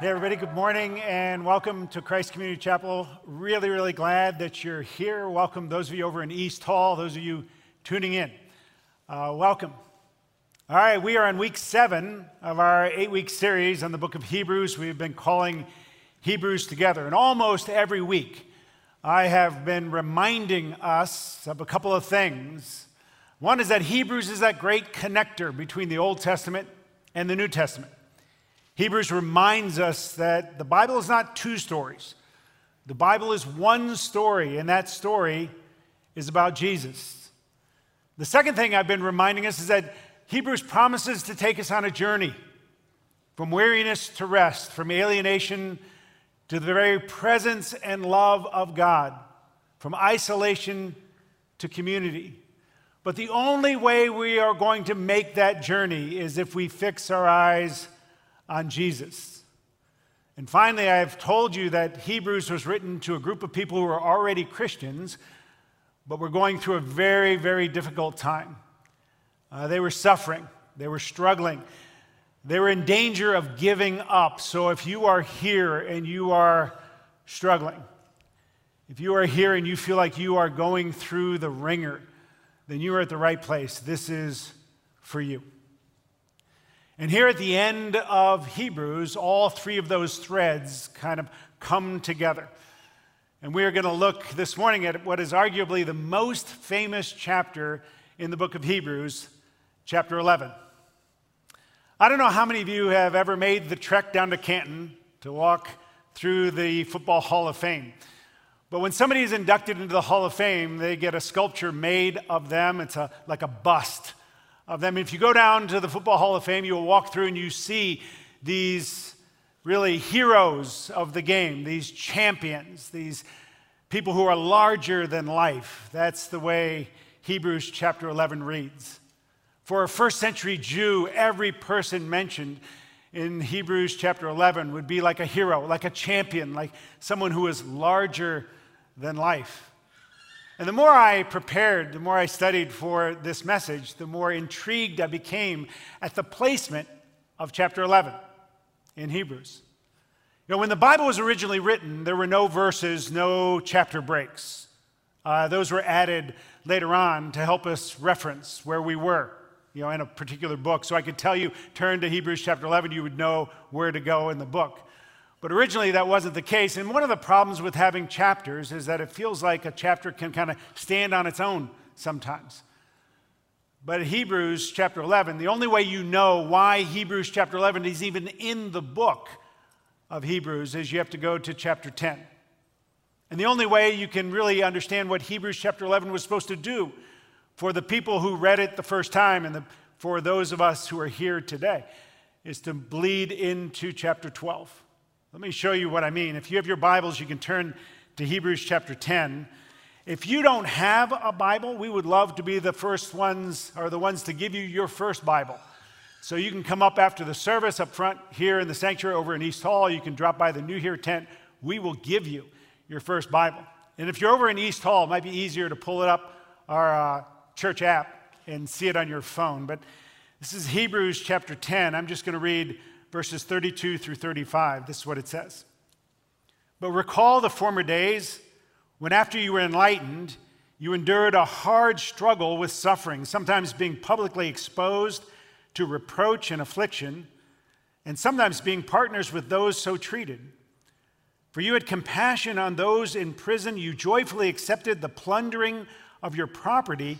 Hey, everybody, good morning and welcome to Christ Community Chapel. Really, really glad that you're here. Welcome those of you over in East Hall, those of you tuning in. Uh, welcome. All right, we are on week seven of our eight week series on the book of Hebrews. We've been calling Hebrews together. And almost every week, I have been reminding us of a couple of things. One is that Hebrews is that great connector between the Old Testament and the New Testament. Hebrews reminds us that the Bible is not two stories. The Bible is one story, and that story is about Jesus. The second thing I've been reminding us is that Hebrews promises to take us on a journey from weariness to rest, from alienation to the very presence and love of God, from isolation to community. But the only way we are going to make that journey is if we fix our eyes on Jesus. And finally, I have told you that Hebrews was written to a group of people who are already Christians, but were going through a very, very difficult time. Uh, they were suffering, they were struggling, they were in danger of giving up. So if you are here and you are struggling, if you are here and you feel like you are going through the wringer, then you are at the right place. This is for you. And here at the end of Hebrews, all three of those threads kind of come together. And we are going to look this morning at what is arguably the most famous chapter in the book of Hebrews, chapter 11. I don't know how many of you have ever made the trek down to Canton to walk through the Football Hall of Fame. But when somebody is inducted into the Hall of Fame, they get a sculpture made of them. It's a, like a bust of them. If you go down to the Football Hall of Fame, you will walk through and you see these really heroes of the game, these champions, these people who are larger than life. That's the way Hebrews chapter 11 reads. For a first century Jew, every person mentioned in Hebrews chapter 11 would be like a hero, like a champion, like someone who is larger than life. And the more I prepared, the more I studied for this message, the more intrigued I became at the placement of chapter 11 in Hebrews. You know, when the Bible was originally written, there were no verses, no chapter breaks. Uh, those were added later on to help us reference where we were, you know, in a particular book. So I could tell you, turn to Hebrews chapter 11, you would know where to go in the book. But originally, that wasn't the case. And one of the problems with having chapters is that it feels like a chapter can kind of stand on its own sometimes. But Hebrews chapter 11, the only way you know why Hebrews chapter 11 is even in the book of Hebrews is you have to go to chapter 10. And the only way you can really understand what Hebrews chapter 11 was supposed to do for the people who read it the first time and the, for those of us who are here today is to bleed into chapter 12. Let me show you what I mean. If you have your Bibles, you can turn to Hebrews chapter 10. If you don't have a Bible, we would love to be the first ones or the ones to give you your first Bible. So you can come up after the service up front here in the sanctuary over in East Hall. You can drop by the New Here tent. We will give you your first Bible. And if you're over in East Hall, it might be easier to pull it up our uh, church app and see it on your phone. But this is Hebrews chapter 10. I'm just going to read verses 32 through 35. This is what it says. But recall the former days when, after you were enlightened, you endured a hard struggle with suffering, sometimes being publicly exposed to reproach and affliction, and sometimes being partners with those so treated. For you had compassion on those in prison, you joyfully accepted the plundering of your property,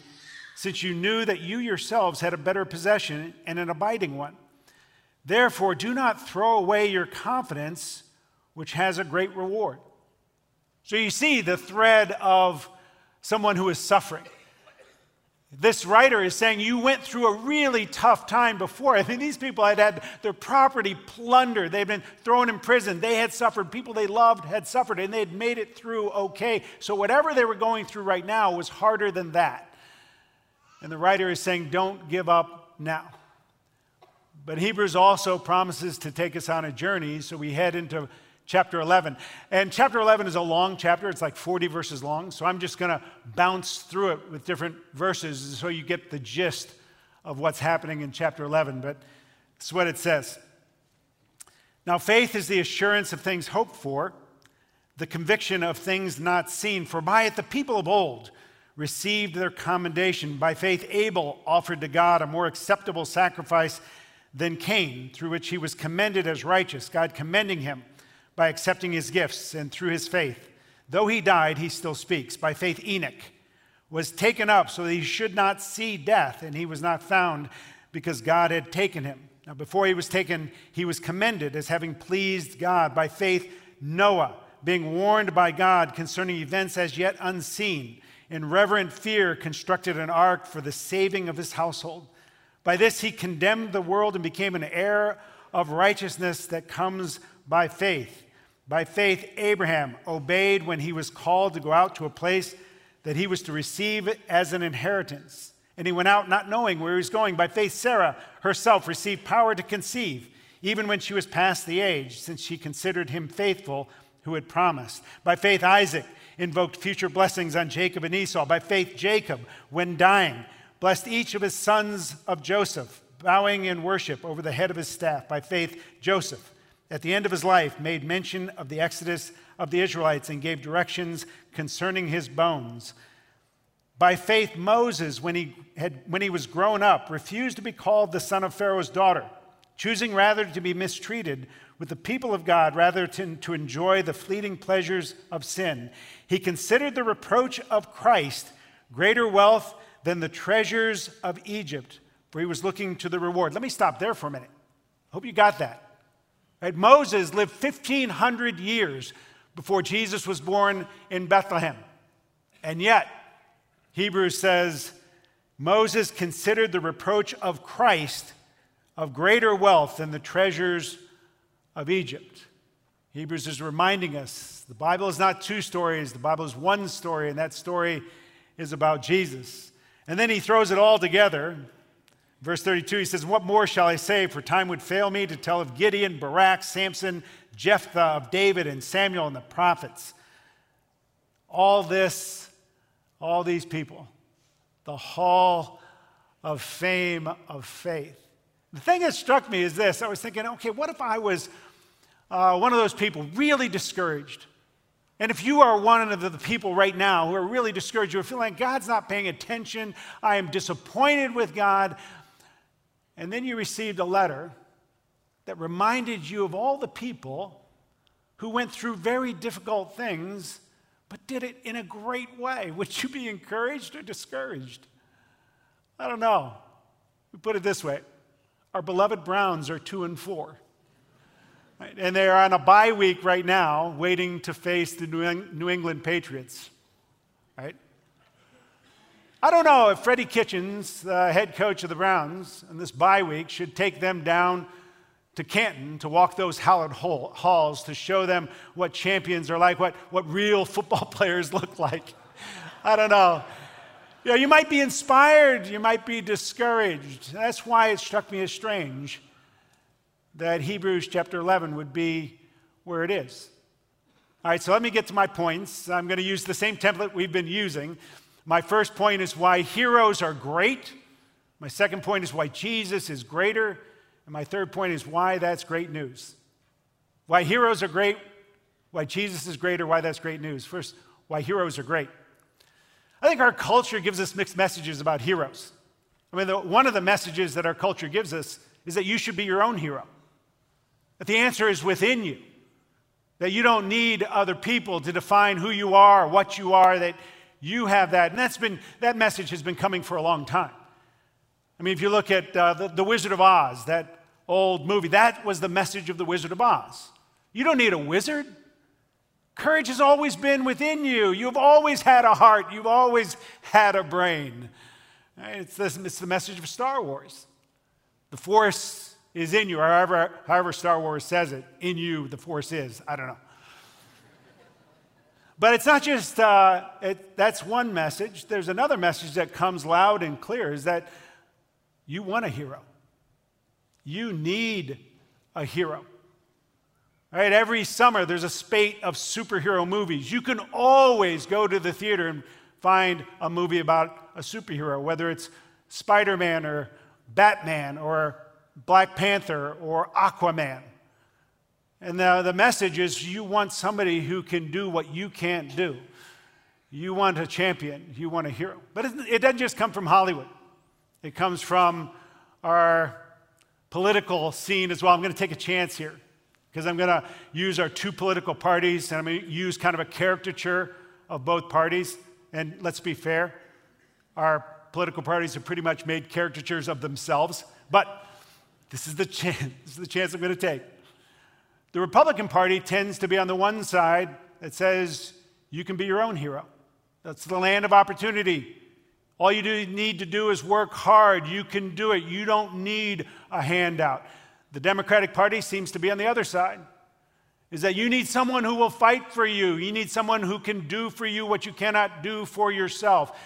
since you knew that you yourselves had a better possession and an abiding one. Therefore, do not throw away your confidence, which has a great reward. So you see the thread of someone who is suffering. This writer is saying you went through a really tough time before. I mean, these people had had their property plundered. They'd been thrown in prison. They had suffered. People they loved had suffered, and they had made it through okay. So, whatever they were going through right now was harder than that. And the writer is saying, don't give up now. But Hebrews also promises to take us on a journey, so we head into chapter 11. And chapter 11 is a long chapter, it's like 40 verses long, so I'm just going to bounce through it with different verses so you get the gist of what's happening in chapter 11. But it's what it says. Now, faith is the assurance of things hoped for, the conviction of things not seen. For by it the people of old received their commendation. By faith, Abel offered to God a more acceptable sacrifice than Cain, through which he was commended as righteous, God commending him by accepting his gifts, and through his faith. Though he died, he still speaks. By faith, Enoch was taken up so that he should not see death, and he was not found because God had taken him. Now, before he was taken, he was commended as having pleased God. By faith, Noah, being warned by God concerning events as yet unseen, in reverent fear constructed an ark for the saving of his household. By this he condemned the world and became an heir of righteousness that comes by faith. By faith, Abraham obeyed when he was called to go out to a place that he was to receive as an inheritance. And he went out not knowing where he was going. By faith, Sarah herself received power to conceive, even when she was past the age, since she considered him faithful who had promised. By faith, Isaac invoked future blessings on Jacob and Esau. By faith, Jacob, when dying, blessed each of his sons of Joseph, bowing in worship over the head of his staff. By faith, Joseph, at the end of his life, made mention of the exodus of the Israelites and gave directions concerning his bones. By faith, Moses, when he, had, when he was grown up, refused to be called the son of Pharaoh's daughter, choosing rather to be mistreated with the people of God rather than to enjoy the fleeting pleasures of sin. He considered the reproach of Christ greater wealth than the treasures of Egypt, for he was looking to the reward. Let me stop there for a minute. Hope you got that. Right? Moses lived 1,500 years before Jesus was born in Bethlehem. And yet, Hebrews says, Moses considered the reproach of Christ of greater wealth than the treasures of Egypt. Hebrews is reminding us the Bible is not two stories, the Bible is one story, and that story is about Jesus. And then he throws it all together. Verse 32, he says, What more shall I say? For time would fail me to tell of Gideon, Barak, Samson, Jephthah, of David, and Samuel, and the prophets. All this, all these people, the hall of fame of faith. The thing that struck me is this I was thinking, okay, what if I was uh, one of those people really discouraged? And if you are one of the people right now who are really discouraged, you're feeling like God's not paying attention, I am disappointed with God, and then you received a letter that reminded you of all the people who went through very difficult things, but did it in a great way, would you be encouraged or discouraged? I don't know. We put it this way our beloved Browns are two and four. And they are on a bye week right now, waiting to face the New England Patriots. Right? I don't know if Freddie Kitchens, the head coach of the Browns, in this bye week should take them down to Canton to walk those hallowed halls to show them what champions are like, what, what real football players look like. I don't know. You know, you might be inspired, you might be discouraged. That's why it struck me as strange that Hebrews chapter 11 would be where it is. All right, so let me get to my points. I'm going to use the same template we've been using. My first point is why heroes are great. My second point is why Jesus is greater. And my third point is why that's great news. Why heroes are great, why Jesus is greater, why that's great news. First, why heroes are great. I think our culture gives us mixed messages about heroes. I mean, the, one of the messages that our culture gives us is that you should be your own hero. That the answer is within you. That you don't need other people to define who you are, what you are, that you have that. And that's been, that message has been coming for a long time. I mean, if you look at uh, the, the Wizard of Oz, that old movie, that was the message of the Wizard of Oz. You don't need a wizard. Courage has always been within you. You've always had a heart. You've always had a brain. It's, this, it's the message of Star Wars. The Force is in you, however, however Star Wars says it. In you, the Force is. I don't know. But it's not just, uh, it, that's one message. There's another message that comes loud and clear is that you want a hero. You need a hero. Right? Every summer there's a spate of superhero movies. You can always go to the theater and find a movie about a superhero, whether it's Spider Man or Batman or Black Panther or Aquaman. And the, the message is you want somebody who can do what you can't do. You want a champion, you want a hero. But it, it doesn't just come from Hollywood, it comes from our political scene as well. I'm going to take a chance here because I'm going to use our two political parties and I'm going to use kind of a caricature of both parties. And let's be fair, our political parties have pretty much made caricatures of themselves. But this is the chance, this is the chance I'm going to take. The Republican Party tends to be on the one side that says you can be your own hero. That's the land of opportunity. All you do, need to do is work hard. You can do it. You don't need a handout. The Democratic Party seems to be on the other side. Is that you need someone who will fight for you. You need someone who can do for you what you cannot do for yourself.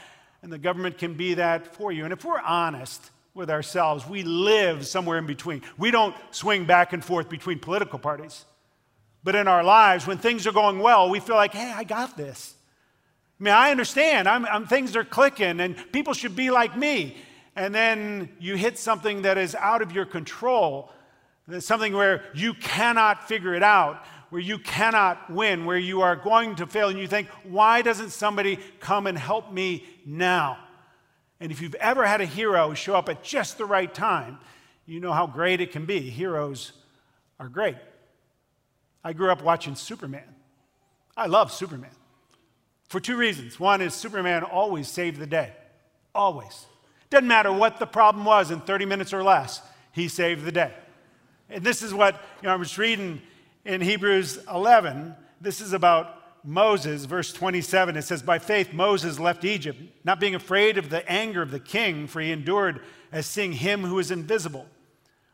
And the government can be that for you. And if we're honest with ourselves, we live somewhere in between. We don't swing back and forth between political parties. But in our lives, when things are going well, we feel like, hey, I got this. I mean, I understand. I'm, I'm, things are clicking, and people should be like me. And then you hit something that is out of your control, something where you cannot figure it out, where you cannot win, where you are going to fail, and you think, why doesn't somebody come and help me now? And if you've ever had a hero show up at just the right time, you know how great it can be. Heroes are great. I grew up watching Superman. I love Superman. For two reasons. One is Superman always saved the day. Always. Doesn't matter what the problem was in 30 minutes or less, he saved the day. And this is what, you know, I was reading in Hebrews 11. This is about Moses, verse 27. It says, By faith, Moses left Egypt, not being afraid of the anger of the king, for he endured as seeing him who is invisible.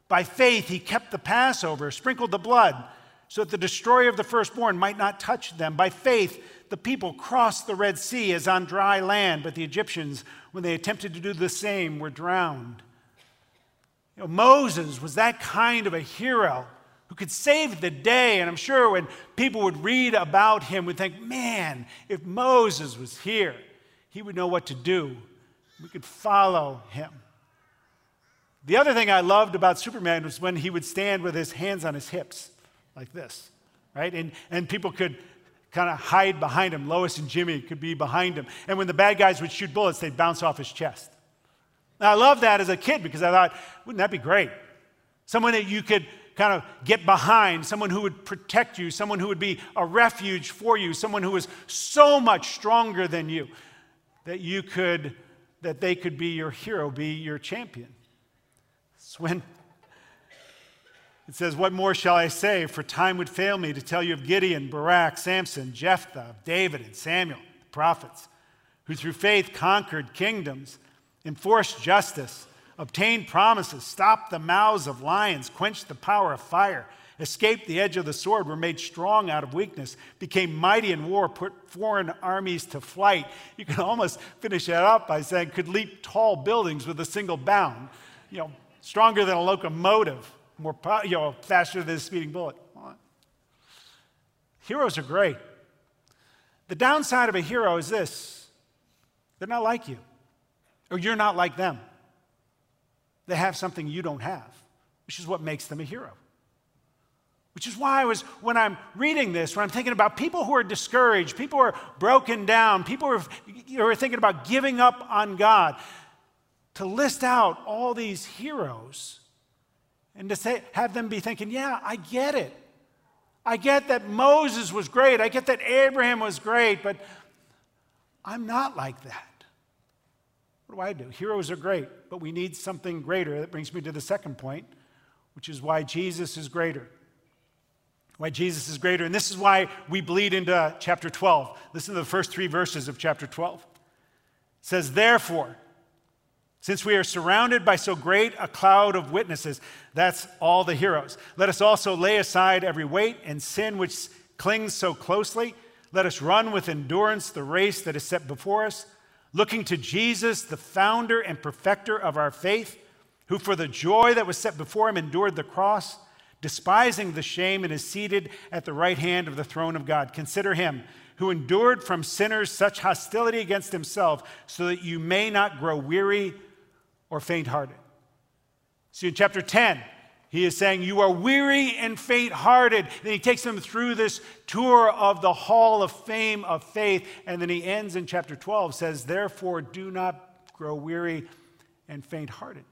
By faith, he kept the Passover, sprinkled the blood, so that the destroyer of the firstborn might not touch them. By faith, the people crossed the Red Sea as on dry land, but the Egyptians, when they attempted to do the same, were drowned. You know, Moses was that kind of a hero who could save the day. And I'm sure when people would read about him, would think, man, if Moses was here, he would know what to do. We could follow him. The other thing I loved about Superman was when he would stand with his hands on his hips, like this, right? And, and people could kind of hide behind him. Lois and Jimmy could be behind him. And when the bad guys would shoot bullets, they'd bounce off his chest. Now, I loved that as a kid because I thought, wouldn't that be great? Someone that you could kind of get behind, someone who would protect you, someone who would be a refuge for you, someone who was so much stronger than you that you could, that they could be your hero, be your champion. It's when it says, What more shall I say? For time would fail me to tell you of Gideon, Barak, Samson, Jephthah, David, and Samuel, the prophets, who through faith conquered kingdoms, enforced justice, obtained promises, stopped the mouths of lions, quenched the power of fire, escaped the edge of the sword, were made strong out of weakness, became mighty in war, put foreign armies to flight. You can almost finish that up by saying, could leap tall buildings with a single bound. You know, stronger than a locomotive more, you know, faster than a speeding bullet. Heroes are great. The downside of a hero is this they're not like you, or you're not like them. They have something you don't have, which is what makes them a hero. Which is why I was, when I'm reading this, when I'm thinking about people who are discouraged, people who are broken down, people who are, who are thinking about giving up on God, to list out all these heroes and to say, have them be thinking, yeah, I get it. I get that Moses was great. I get that Abraham was great, but I'm not like that. What do I do? Heroes are great, but we need something greater. That brings me to the second point, which is why Jesus is greater. Why Jesus is greater. And this is why we bleed into chapter 12. Listen to the first three verses of chapter 12. It says, Therefore, since we are surrounded by so great a cloud of witnesses, that's all the heroes. Let us also lay aside every weight and sin which clings so closely. Let us run with endurance the race that is set before us, looking to Jesus, the founder and perfecter of our faith, who for the joy that was set before him endured the cross, despising the shame, and is seated at the right hand of the throne of God. Consider him who endured from sinners such hostility against himself, so that you may not grow weary or faint hearted. See, in chapter 10, He is saying, You are weary and faint hearted. Then he takes them through this tour of the hall of fame of faith. And then he ends in chapter 12, says, Therefore, do not grow weary and faint hearted.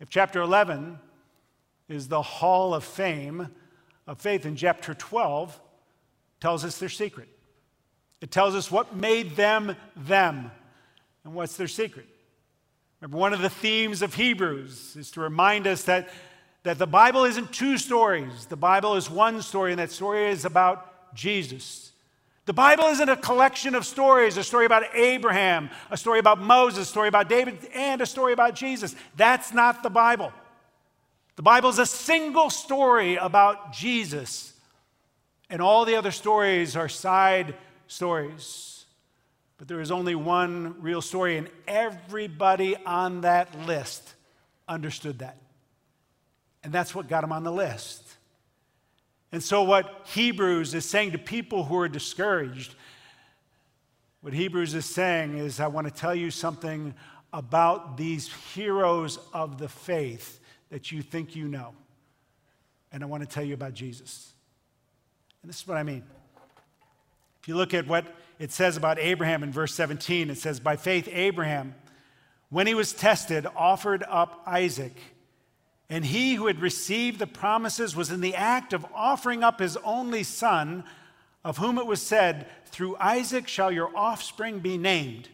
If chapter 11 is the hall of fame of faith, and chapter 12 tells us their secret. It tells us what made them them and what's their secret. Remember, one of the themes of Hebrews is to remind us that, that the Bible isn't two stories. The Bible is one story, and that story is about Jesus. The Bible isn't a collection of stories, a story about Abraham, a story about Moses, a story about David, and a story about Jesus. That's not the Bible. The Bible is a single story about Jesus, and all the other stories are side stories. But there is only one real story, and everybody on that list understood that. And that's what got him on the list. And so, what Hebrews is saying to people who are discouraged, what Hebrews is saying is, I want to tell you something about these heroes of the faith that you think you know. And I want to tell you about Jesus. And this is what I mean. If you look at what it says about Abraham in verse 17, it says, By faith, Abraham, when he was tested, offered up Isaac. And he who had received the promises was in the act of offering up his only son, of whom it was said, Through Isaac shall your offspring be named.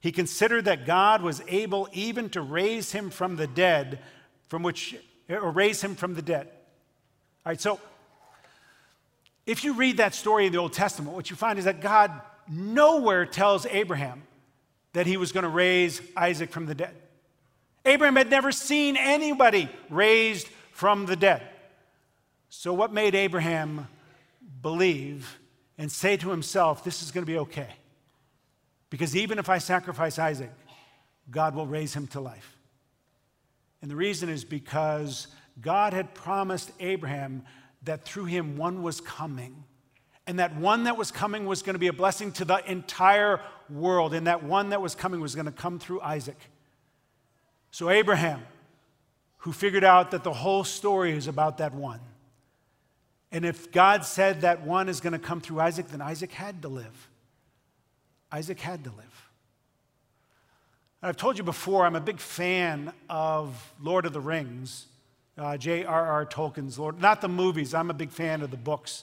He considered that God was able even to raise him from the dead, from which, or raise him from the dead. All right, so if you read that story in the Old Testament, what you find is that God nowhere tells Abraham that he was going to raise Isaac from the dead. Abraham had never seen anybody raised from the dead. So, what made Abraham believe and say to himself, This is going to be okay? Because even if I sacrifice Isaac, God will raise him to life. And the reason is because God had promised Abraham that through him one was coming. And that one that was coming was going to be a blessing to the entire world. And that one that was coming was going to come through Isaac. So, Abraham, who figured out that the whole story is about that one. And if God said that one is going to come through Isaac, then Isaac had to live. Isaac had to live. I've told you before, I'm a big fan of Lord of the Rings uh, J.R.R. Tolkien's Lord. Not the movies, I'm a big fan of the books.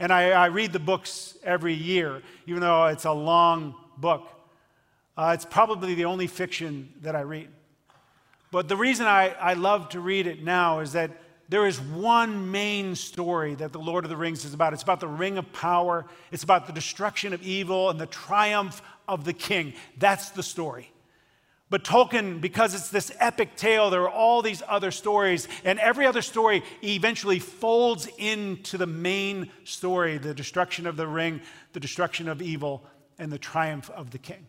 And I, I read the books every year, even though it's a long book. Uh, it's probably the only fiction that I read. But the reason I, I love to read it now is that there is one main story that the Lord of the Rings is about. It's about the ring of power, it's about the destruction of evil and the triumph of the king. That's the story. But Tolkien, because it's this epic tale, there are all these other stories, and every other story eventually folds into the main story the destruction of the ring, the destruction of evil, and the triumph of the king.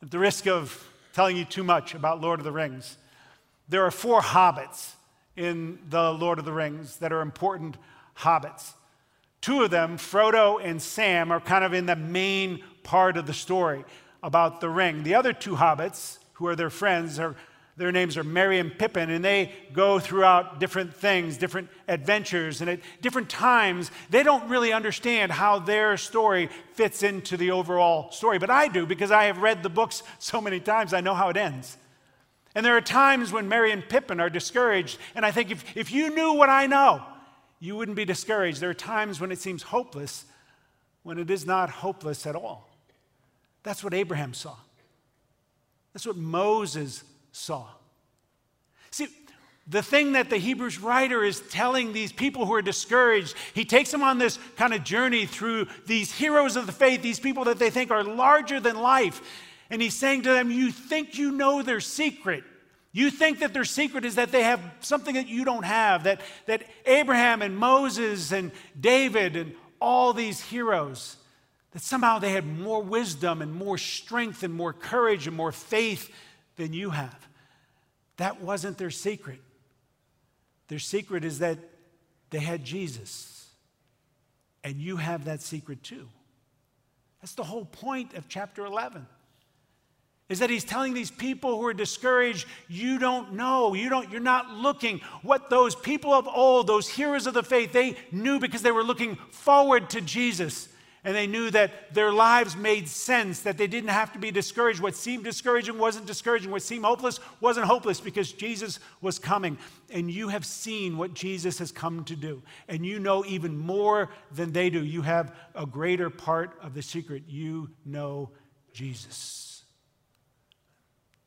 At the risk of telling you too much about Lord of the Rings, there are four hobbits in the Lord of the Rings that are important hobbits. Two of them, Frodo and Sam, are kind of in the main part of the story about the ring. The other two hobbits, who are their friends, are, their names are Merry and Pippin, and they go throughout different things, different adventures, and at different times, they don't really understand how their story fits into the overall story. But I do, because I have read the books so many times, I know how it ends. And there are times when Merry and Pippin are discouraged, and I think if, if you knew what I know, you wouldn't be discouraged. There are times when it seems hopeless, when it is not hopeless at all. That's what Abraham saw. That's what Moses saw. See, the thing that the Hebrews writer is telling these people who are discouraged, he takes them on this kind of journey through these heroes of the faith, these people that they think are larger than life. And he's saying to them, You think you know their secret. You think that their secret is that they have something that you don't have, that, that Abraham and Moses and David and all these heroes that somehow they had more wisdom and more strength and more courage and more faith than you have. That wasn't their secret. Their secret is that they had Jesus. And you have that secret too. That's the whole point of chapter 11. is that he's telling these people who are discouraged, you don't know, you don't, you're not looking. What those people of old, those heroes of the faith, they knew because they were looking forward to Jesus. And they knew that their lives made sense, that they didn't have to be discouraged. What seemed discouraging wasn't discouraging. What seemed hopeless wasn't hopeless because Jesus was coming. And you have seen what Jesus has come to do. And you know even more than they do. You have a greater part of the secret. You know Jesus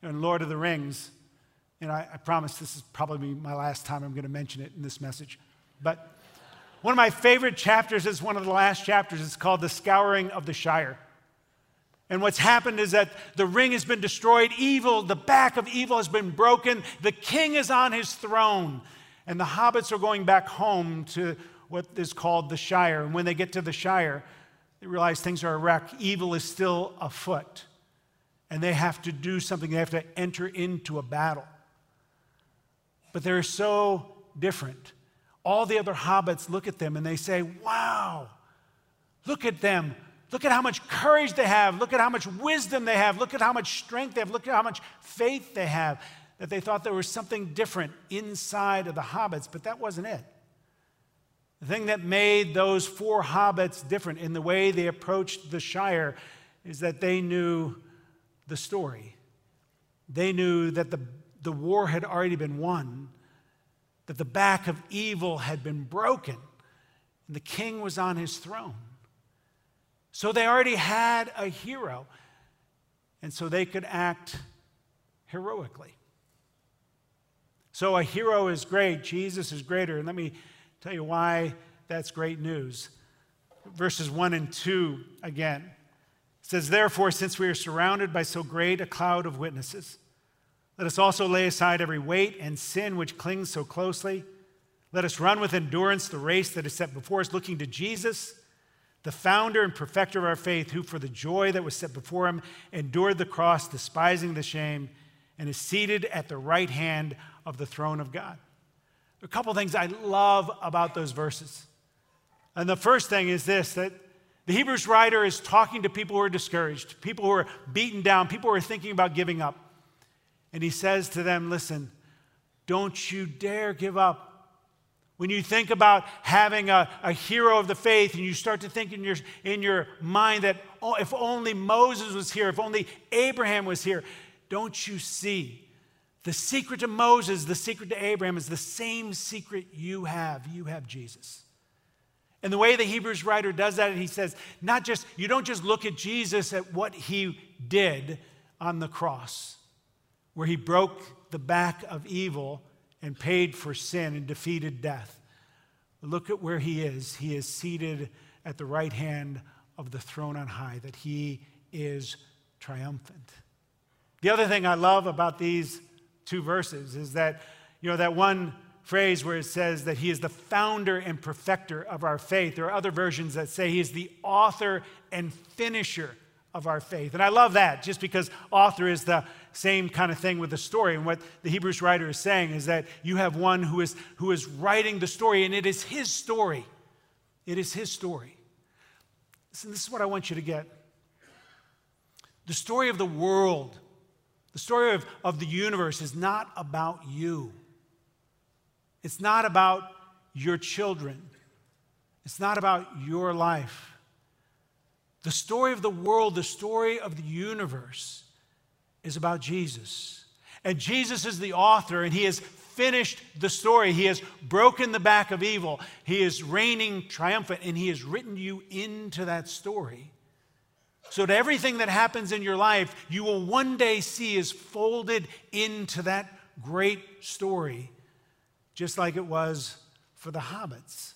and Lord of the Rings, and I, I promise this is probably my last time I'm going to mention it in this message, but one of my favorite chapters is one of the last chapters. It's called The Scouring of the Shire. And what's happened is that the ring has been destroyed. Evil, the back of evil has been broken. The king is on his throne. And the hobbits are going back home to what is called the Shire. And when they get to the Shire, they realize things are a wreck. Evil is still afoot and they have to do something, they have to enter into a battle. But they're so different. All the other hobbits look at them and they say, Wow, look at them. Look at how much courage they have. Look at how much wisdom they have. Look at how much strength they have. Look at how much faith they have. That they thought there was something different inside of the hobbits, but that wasn't it. The thing that made those four hobbits different in the way they approached the Shire is that they knew the story. They knew that the, the war had already been won, that the back of evil had been broken, and the king was on his throne. So they already had a hero, and so they could act heroically. So a hero is great, Jesus is greater, and let me tell you why that's great news. Verses 1 and 2 again says, Therefore, since we are surrounded by so great a cloud of witnesses, let us also lay aside every weight and sin which clings so closely. Let us run with endurance the race that is set before us, looking to Jesus, the founder and perfecter of our faith, who for the joy that was set before him endured the cross, despising the shame, and is seated at the right hand of the throne of God. A couple things I love about those verses. And the first thing is this that the Hebrews writer is talking to people who are discouraged, people who are beaten down, people who are thinking about giving up. And he says to them, Listen, don't you dare give up. When you think about having a, a hero of the faith and you start to think in your, in your mind that, oh, if only Moses was here, if only Abraham was here, don't you see? The secret to Moses, the secret to Abraham is the same secret you have. You have Jesus. And the way the Hebrews writer does that, he says, not just, you don't just look at Jesus at what he did on the cross, where he broke the back of evil and paid for sin and defeated death. Look at where he is. He is seated at the right hand of the throne on high, that he is triumphant. The other thing I love about these two verses is that, you know, that one phrase where it says that he is the founder and perfecter of our faith. There are other versions that say he is the author and finisher of our faith. And I love that just because author is the same kind of thing with the story. And what the Hebrews writer is saying is that you have one who is, who is writing the story, and it is his story. It is his story. Listen, this is what I want you to get. The story of the world, the story of, of the universe is not about you. It's not about your children. It's not about your life. The story of the world, the story of the universe, is about Jesus. And Jesus is the author, and he has finished the story. He has broken the back of evil. He is reigning triumphant, and he has written you into that story. So that everything that happens in your life, you will one day see is folded into that great story just like it was for the hobbits.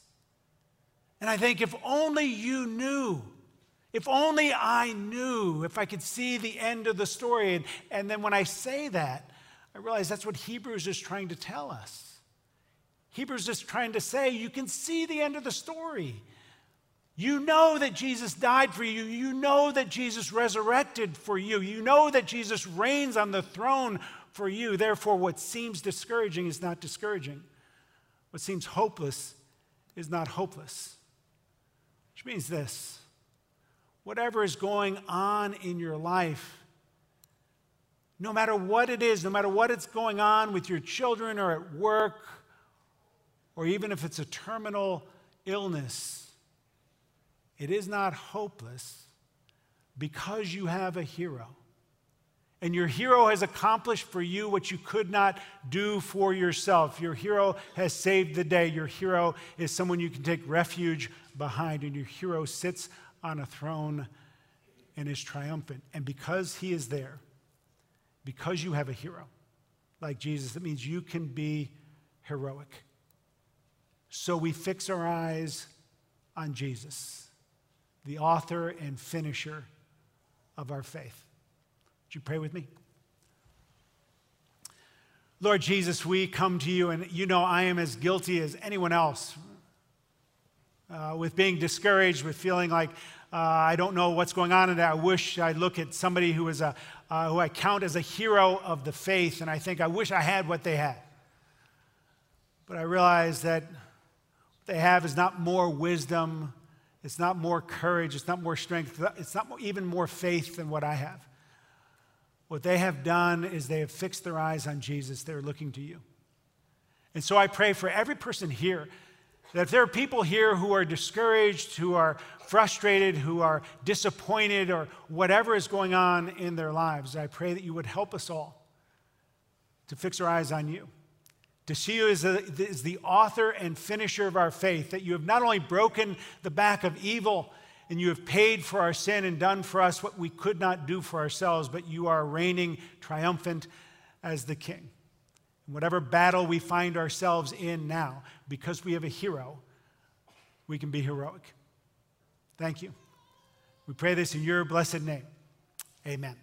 And I think if only you knew, if only I knew, if I could see the end of the story. And, and then when I say that, I realize that's what Hebrews is trying to tell us. Hebrews is trying to say you can see the end of the story. You know that Jesus died for you. You know that Jesus resurrected for you. You know that Jesus reigns on the throne for you. Therefore, what seems discouraging is not discouraging. What seems hopeless is not hopeless. Which means this whatever is going on in your life, no matter what it is, no matter what it's going on with your children or at work, or even if it's a terminal illness, it is not hopeless because you have a hero. And your hero has accomplished for you what you could not do for yourself. Your hero has saved the day. Your hero is someone you can take refuge behind. And your hero sits on a throne and is triumphant. And because he is there, because you have a hero like Jesus, that means you can be heroic. So we fix our eyes on Jesus, the author and finisher of our faith. Would you pray with me? Lord Jesus, we come to you, and you know I am as guilty as anyone else uh, with being discouraged, with feeling like uh, I don't know what's going on, and I wish I'd look at somebody who is a uh, who I count as a hero of the faith, and I think I wish I had what they had. But I realize that what they have is not more wisdom, it's not more courage, it's not more strength, it's not even more faith than what I have. What they have done is they have fixed their eyes on Jesus. They're looking to you. And so I pray for every person here that there are people here who are discouraged, who are frustrated, who are disappointed, or whatever is going on in their lives, I pray that you would help us all to fix our eyes on you, to see you as, a, as the author and finisher of our faith, that you have not only broken the back of evil and you have paid for our sin and done for us what we could not do for ourselves, but you are reigning triumphant as the king. In whatever battle we find ourselves in now, because we have a hero, we can be heroic. Thank you. We pray this in your blessed name. Amen.